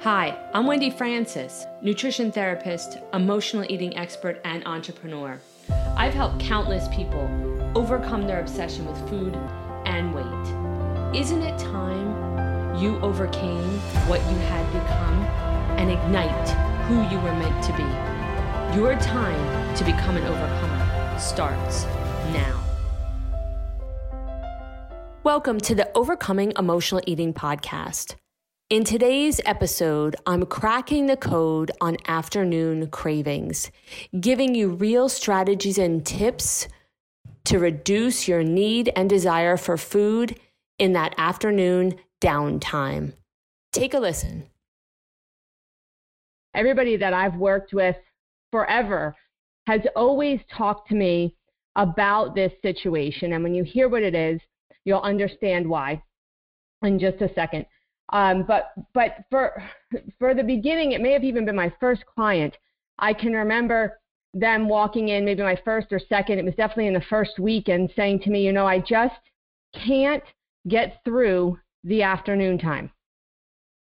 Hi, I'm Wendy Francis, nutrition therapist, emotional eating expert, and entrepreneur. I've helped countless people overcome their obsession with food and weight. Isn't it time you overcame what you had become and ignite who you were meant to be? Your time to become an overcomer starts now. Welcome to the Overcoming Emotional Eating podcast. In today's episode, I'm cracking the code on afternoon cravings, giving you real strategies and tips to reduce your need and desire for food in that afternoon downtime. Take a listen. Everybody that I've worked with forever has always talked to me about this situation. And when you hear what it is, you'll understand why in just a second. Um, but but for for the beginning, it may have even been my first client. I can remember them walking in, maybe my first or second. It was definitely in the first week, and saying to me, you know, I just can't get through the afternoon time.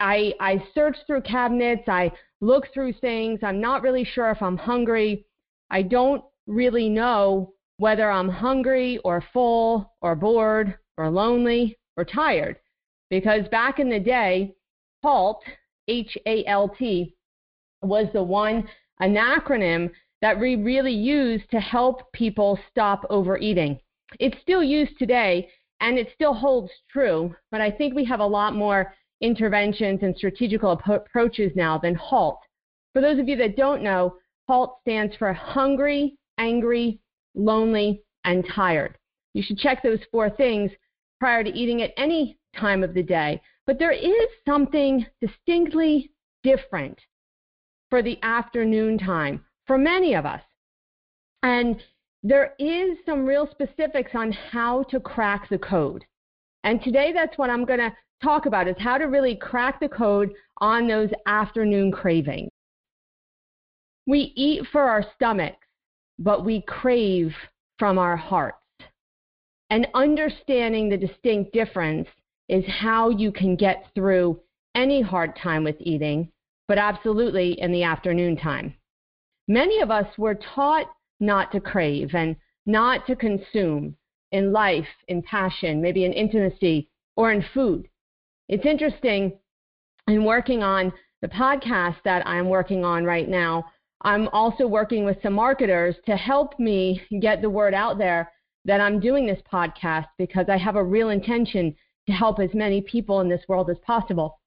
I I search through cabinets, I look through things. I'm not really sure if I'm hungry. I don't really know whether I'm hungry or full or bored or lonely or tired. Because back in the day, HALT, H A L T, was the one, an acronym that we really used to help people stop overeating. It's still used today and it still holds true, but I think we have a lot more interventions and strategical approaches now than HALT. For those of you that don't know, HALT stands for hungry, angry, lonely, and tired. You should check those four things prior to eating at any time of the day. But there is something distinctly different for the afternoon time for many of us. And there is some real specifics on how to crack the code. And today that's what I'm going to talk about is how to really crack the code on those afternoon cravings. We eat for our stomachs, but we crave from our hearts. And understanding the distinct difference is how you can get through any hard time with eating, but absolutely in the afternoon time. Many of us were taught not to crave and not to consume in life, in passion, maybe in intimacy, or in food. It's interesting in working on the podcast that I'm working on right now. I'm also working with some marketers to help me get the word out there that I'm doing this podcast because I have a real intention to help as many people in this world as possible.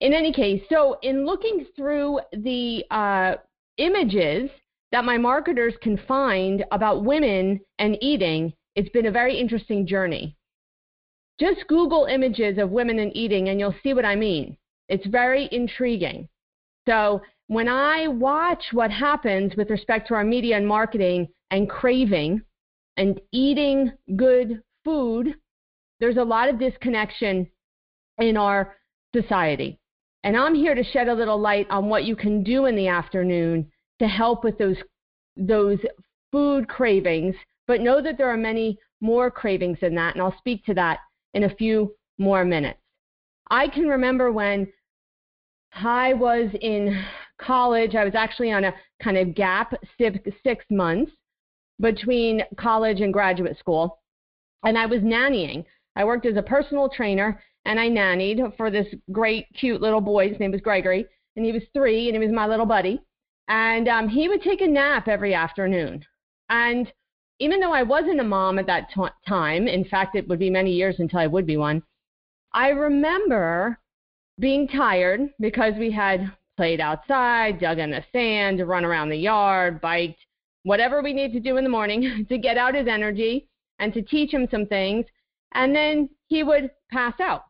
In any case, so in looking through the uh, images that my marketers can find about women and eating, it's been a very interesting journey. Just Google images of women and eating, and you'll see what I mean. It's very intriguing. So when I watch what happens with respect to our media and marketing and craving and eating good food there's a lot of disconnection in our society. And I'm here to shed a little light on what you can do in the afternoon to help with those those food cravings, but know that there are many more cravings than that, and I'll speak to that in a few more minutes. I can remember when I was in college, I was actually on a kind of gap six, months between college and graduate school, and I was nannying. I worked as a personal trainer and I nannied for this great, cute little boy. His name was Gregory, and he was three, and he was my little buddy. And um, he would take a nap every afternoon. And even though I wasn't a mom at that t- time, in fact, it would be many years until I would be one, I remember being tired because we had played outside, dug in the sand, run around the yard, biked, whatever we need to do in the morning to get out his energy and to teach him some things and then he would pass out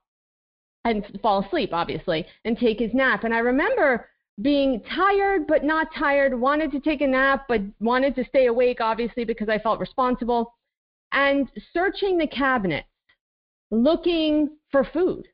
and fall asleep, obviously, and take his nap. And I remember being tired, but not tired, wanted to take a nap, but wanted to stay awake, obviously, because I felt responsible, and searching the cabinets, looking for food.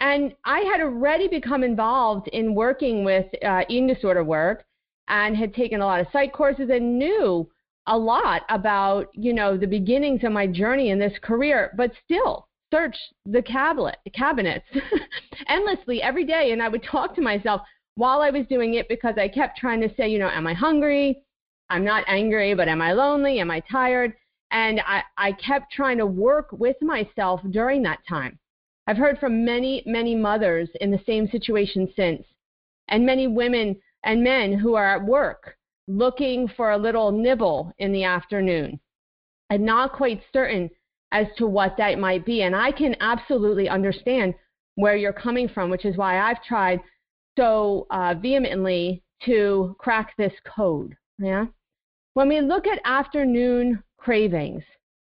And I had already become involved in working with uh, eating disorder work and had taken a lot of psych courses and knew a lot about, you know, the beginnings of my journey in this career, but still searched the cabinet cabinets endlessly every day and I would talk to myself while I was doing it because I kept trying to say, you know, am I hungry? I'm not angry, but am I lonely? Am I tired? And I, I kept trying to work with myself during that time. I've heard from many, many mothers in the same situation since, and many women and men who are at work looking for a little nibble in the afternoon and not quite certain as to what that might be. And I can absolutely understand where you're coming from, which is why I've tried so uh, vehemently to crack this code. Yeah. When we look at afternoon cravings,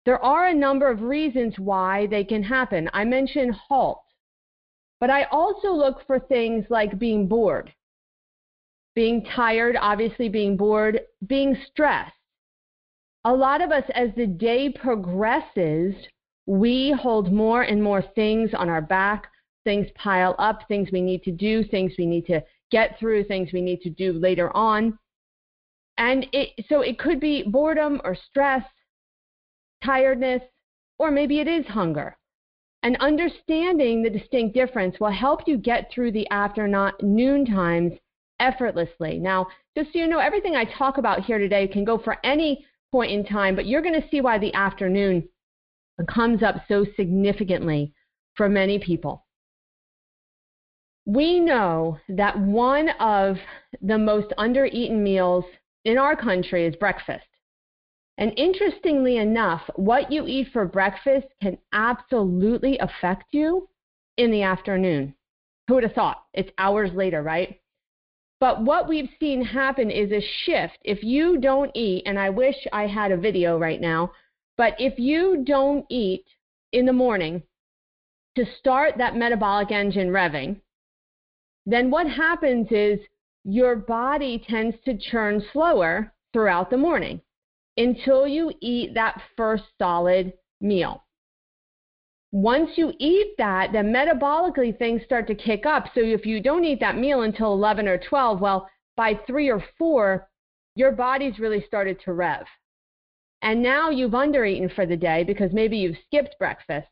there are a number of reasons why they can happen. I mentioned halt, but I also look for things like being bored, being tired, obviously being bored, being stressed. A lot of us, as the day progresses, we hold more and more things on our back. Things pile up, things we need to do, things we need to get through, things we need to do later on. And it, so it could be boredom or stress, tiredness, or maybe it is hunger. And understanding the distinct difference will help you get through the afternoon times effortlessly. Now, just so you know, everything I talk about here today can go for any point in time, but you're going to see why the afternoon comes up so significantly for many people. We know that one of the most undereaten meals in our country is breakfast. And interestingly enough, what you eat for breakfast can absolutely affect you in the afternoon. Who would have thought? It's hours later, right? But what we've seen happen is a shift. If you don't eat, and I wish I had a video right now, but if you don't eat in the morning to start that metabolic engine revving, then what happens is your body tends to churn slower throughout the morning until you eat that first solid meal. Once you eat that, then metabolically things start to kick up. So if you don't eat that meal until 11 or 12, well, by 3 or 4, your body's really started to rev. And now you've undereaten for the day because maybe you've skipped breakfast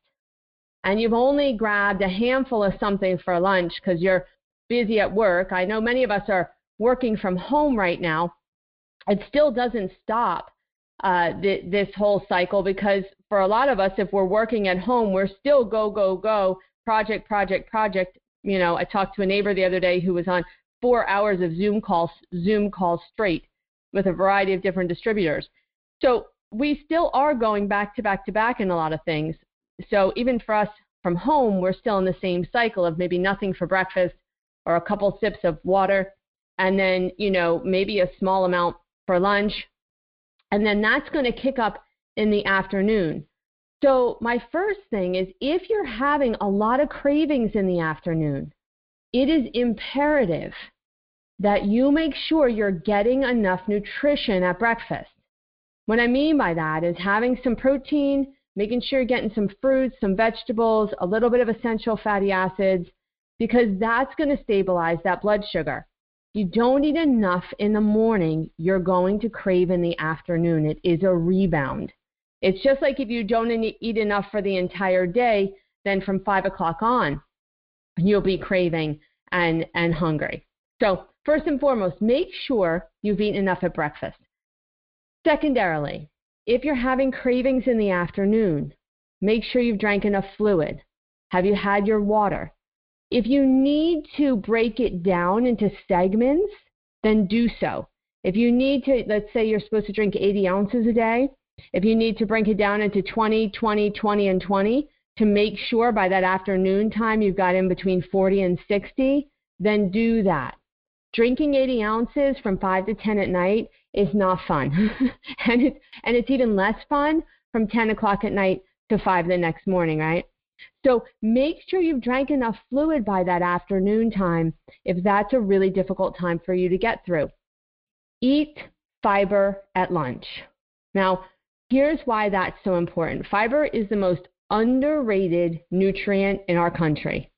and you've only grabbed a handful of something for lunch because you're busy at work. I know many of us are working from home right now. It still doesn't stop uh, th- this whole cycle because for a lot of us, if we're working at home, we're still go, go, go, project, project, project. You know, I talked to a neighbor the other day who was on four hours of Zoom calls, Zoom calls straight with a variety of different distributors. So we still are going back to back to back in a lot of things. So even for us from home, we're still in the same cycle of maybe nothing for breakfast or a couple sips of water, and then you know maybe a small amount for lunch, and then that's going to kick up in the afternoon. So, my first thing is if you're having a lot of cravings in the afternoon, it is imperative that you make sure you're getting enough nutrition at breakfast. What I mean by that is having some protein, making sure you're getting some fruits, some vegetables, a little bit of essential fatty acids, because that's going to stabilize that blood sugar you don't eat enough in the morning, you're going to crave in the afternoon. It is a rebound. It's just like if you don't eat enough for the entire day, then from five o'clock on, you'll be craving and, and hungry. So, first and foremost, make sure you've eaten enough at breakfast. Secondarily, if you're having cravings in the afternoon, make sure you've drank enough fluid. Have you had your water? If you need to break it down into segments, then do so. If you need to, let's say you're supposed to drink 80 ounces a day, if you need to break it down into 20, 20, 20, and 20 to make sure by that afternoon time you've got in between 40 and 60, then do that. Drinking 80 ounces from 5 to 10 at night is not fun. and, it's, and it's even less fun from 10 o'clock at night to 5 the next morning, right? So make sure you've drank enough fluid by that afternoon time if that's a really difficult time for you to get through. Eat fiber at lunch. Now, here's why that's so important. Fiber is the most underrated nutrient in our country.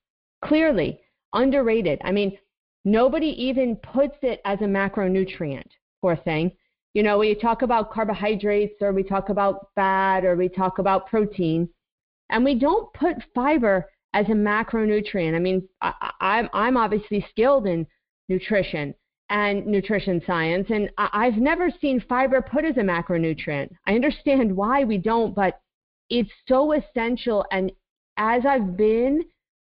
Clearly, underrated. I mean, nobody even puts it as a macronutrient, poor thing. You know, we talk about carbohydrates or we talk about fat or we talk about protein And we don't put fiber as a macronutrient. I mean, I, I'm, I'm obviously skilled in nutrition and nutrition science, and I've never seen fiber put as a macronutrient. I understand why we don't, but it's so essential. And as I've been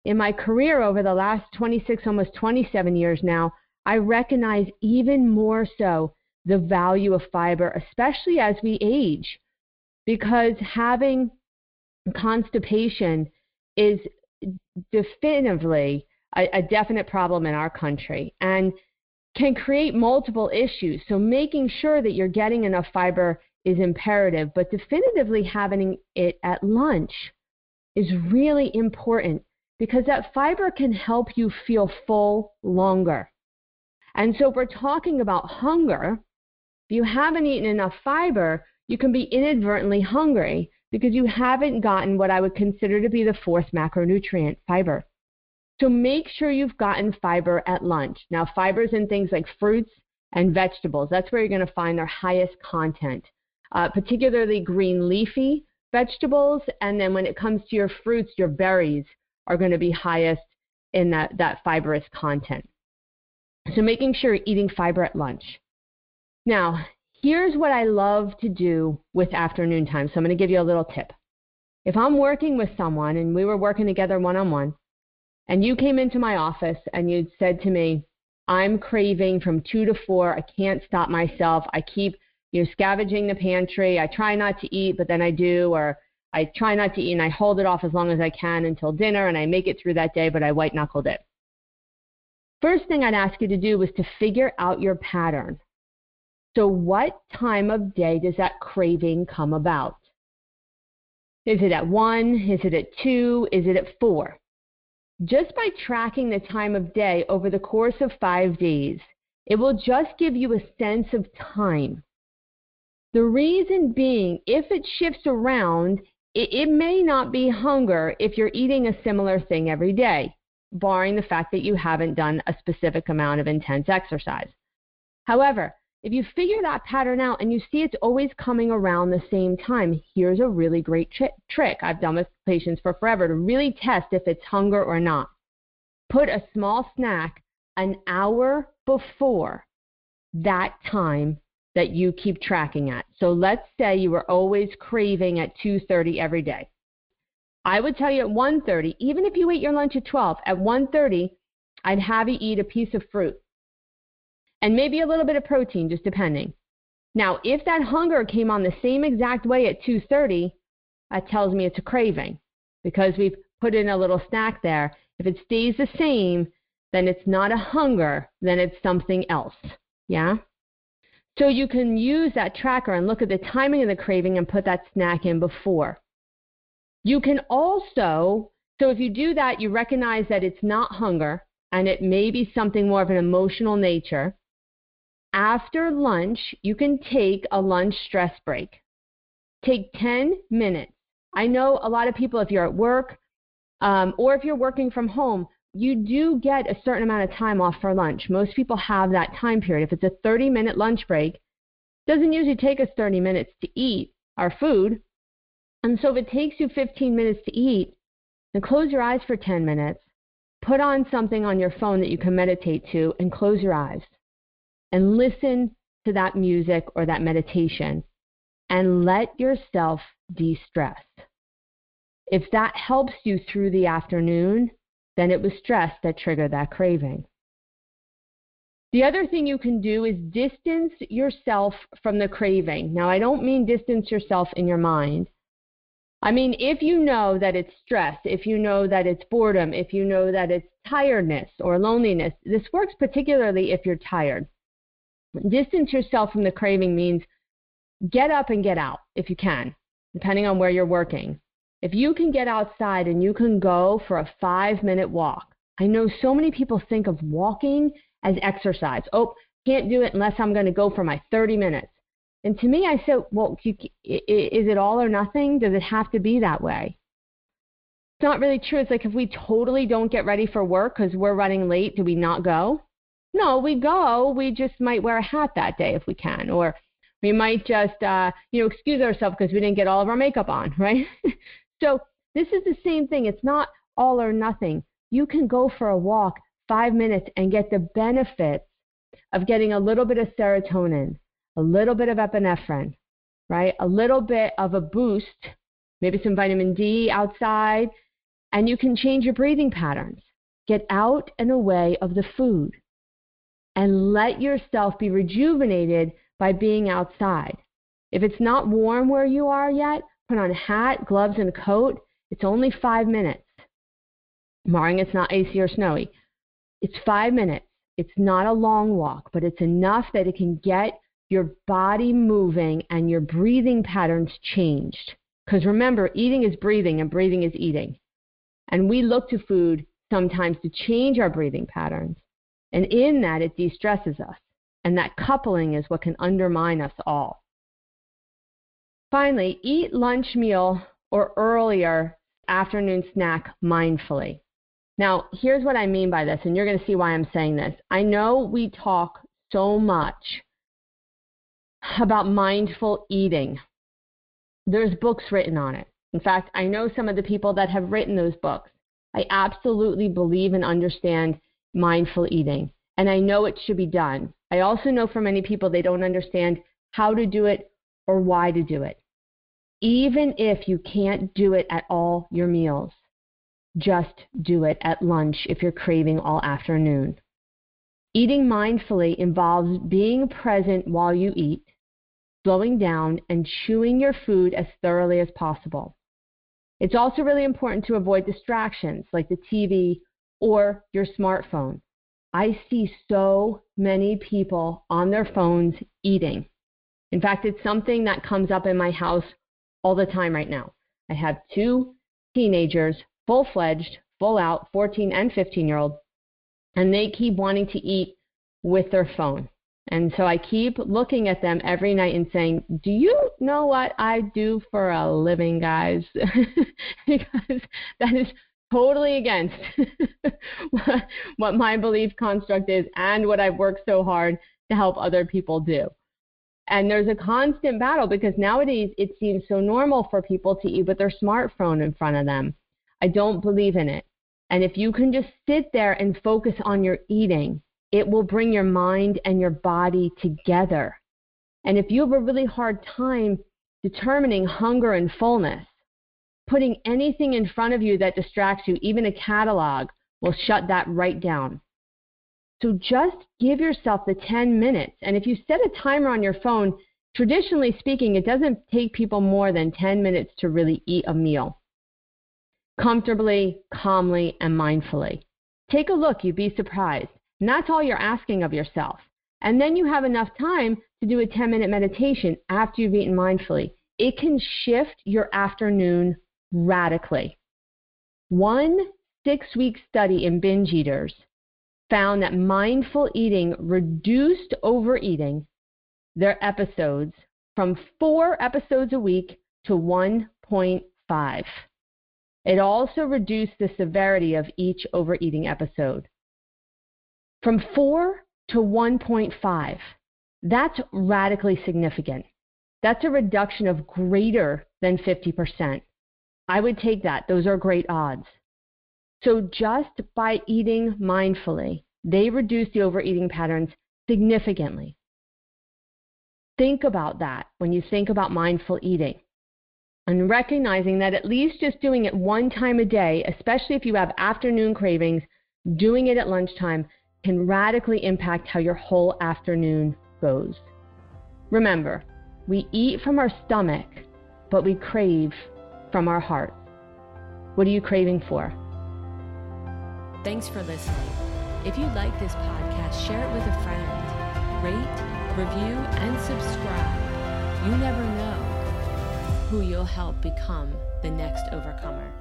in my career over the last 26, almost 27 years now, I recognize even more so the value of fiber, especially as we age, because having constipation is definitively a, a definite problem in our country and can create multiple issues. So making sure that you're getting enough fiber is imperative, but definitively having it at lunch is really important because that fiber can help you feel full longer. And so if we're talking about hunger, if you haven't eaten enough fiber, you can be inadvertently hungry because you haven't gotten what I would consider to be the fourth macronutrient, fiber. So make sure you've gotten fiber at lunch. Now, fibers in things like fruits and vegetables, that's where you're going to find their highest content, uh, particularly green leafy vegetables. And then when it comes to your fruits, your berries are going to be highest in that, that fibrous content. So making sure you're eating fiber at lunch. Now, here's what I love to do with afternoon time. So I'm going to give you a little tip. If I'm working with someone and we were working together one on one, and you came into my office and you said to me, I'm craving from two to four. I can't stop myself. I keep you know, scavenging the pantry. I try not to eat, but then I do, or I try not to eat and I hold it off as long as I can until dinner and I make it through that day, but I white knuckled it. First thing I'd ask you to do was to figure out your pattern. So, what time of day does that craving come about? Is it at 1? Is it at 2? Is it at 4? Just by tracking the time of day over the course of five days, it will just give you a sense of time. The reason being, if it shifts around, it, it may not be hunger if you're eating a similar thing every day, barring the fact that you haven't done a specific amount of intense exercise. However, if you figure that pattern out and you see it's always coming around the same time, here's a really great tri- trick I've done with patients for forever to really test if it's hunger or not. Put a small snack an hour before that time that you keep tracking at. So let's say you were always craving at 2:30 every day. I would tell you at 1:30, even if you ate your lunch at 12, at 1:30, I'd have you eat a piece of fruit and maybe a little bit of protein, just depending. Now, if that hunger came on the same exact way at 2:30, that tells me it's a craving because we've put in a little snack there. If it stays the same, then it's not a hunger, then it's something else. Yeah? So you can use that tracker and look at the timing of the craving and put that snack in before. You can also, so if you do that, you recognize that it's not hunger and it may be something more of an emotional nature. After lunch, you can take a lunch stress break. Take 10 minutes. I know a lot of people, if you're at work um, or if you're working from home, you do get a certain amount of time off for lunch. Most people have that time period. If it's a 30 minute lunch break, it doesn't usually take us 30 minutes to eat our food. And so if it takes you 15 minutes to eat, then close your eyes for 10 minutes, put on something on your phone that you can meditate to, and close your eyes and listen to that music or that meditation and let yourself de stress. If that helps you through the afternoon, then it was stress that triggered that craving. The other thing you can do is distance yourself from the craving. Now, I don't mean distance yourself in your mind. I mean, if you know that it's stress, if you know that it's boredom, if you know that it's tiredness or loneliness, this works particularly if you're tired. Distance yourself from the craving means get up and get out if you can, depending on where you're working. If you can get outside and you can go for a five minute walk, I know so many people think of walking as exercise. Oh, can't do it unless I'm going to go for my 30 minutes. And to me, I said, well, is it all or nothing? Does it have to be that way? It's not really true. It's like if we totally don't get ready for work because we're running late, do we not go? No, we go. We just might wear a hat that day if we can, or we might just, uh, you know, excuse ourselves because we didn't get all of our makeup on, right? so This is the same thing. It's not all or nothing. You can go for a walk five minutes and get the benefits of getting a little bit of serotonin, a little bit of epinephrine, right? A little bit of a boost, maybe some vitamin D outside, and you can change your breathing patterns. Get out and away of the food and let yourself be rejuvenated by being outside. If it's not warm where you are yet, put on a hat, gloves, and a coat. It's only five minutes, barring it's not icy or snowy. It's five minutes. It's not a long walk, but it's enough that it can get your body moving and your breathing patterns changed. Because remember, eating is breathing and breathing is eating. And we look to food sometimes to change our breathing patterns. And in that, it de stresses us. And that coupling is what can undermine us all. Finally, eat lunch meal or earlier afternoon snack mindfully. Now, here's what I mean by this, and you're going to see why I'm saying this. I know we talk so much about mindful eating. There's books written on it. In fact, I know some of the people that have written those books. I absolutely believe and understand mindful eating, and I know it should be done. I also know for many people they don't understand how to do it or why to do it. Even if you can't do it at all your meals, just do it at lunch if you're craving all afternoon. Eating mindfully involves being present while you eat, slowing down, and chewing your food as thoroughly as possible. It's also really important to avoid distractions like the TV or your smartphone. I see so many people on their phones eating. In fact, it's something that comes up in my house all the time right now. I have two teenagers full fledged, full out 14 and 15 year olds, and they keep wanting to eat with their phone. And so I keep looking at them every night and saying, Do you know what I do for a living, guys? because that is totally against what my belief construct is and what I've worked so hard to help other people do. And there's a constant battle because nowadays it seems so normal for people to eat with their smartphone in front of them. I don't believe in it. And if you can just sit there and focus on your eating, it will bring your mind and your body together. And if you have a really hard time determining hunger and fullness, putting anything in front of you that distracts you, even a catalog, will shut that right down. So just give yourself the 10 minutes. And if you set a timer on your phone, traditionally speaking, it doesn't take people more than 10 minutes to really eat a meal comfortably, calmly, and mindfully. Take a look, you'd be surprised. And that's all you're asking of yourself. And then you have enough time to do a 10 minute meditation after you've eaten mindfully. It can shift your afternoon radically. One six week study in binge eaters found that mindful eating reduced overeating, their episodes, from four episodes a week to 1.5. It also reduced the severity of each overeating episode. From 4 to 1.5, that's radically significant. That's a reduction of greater than 50%. I would take that. Those are great odds. So just by eating mindfully, they reduce the overeating patterns significantly. Think about that when you think about mindful eating and recognizing that at least just doing it one time a day, especially if you have afternoon cravings, doing it at lunchtime can radically impact how your whole afternoon goes. Remember, we eat from our stomach, but we crave from our heart. What are you craving for? Thanks for listening. If you like this podcast, share it with a friend. Rate, review, and subscribe. You never know who you'll help become the next overcomer.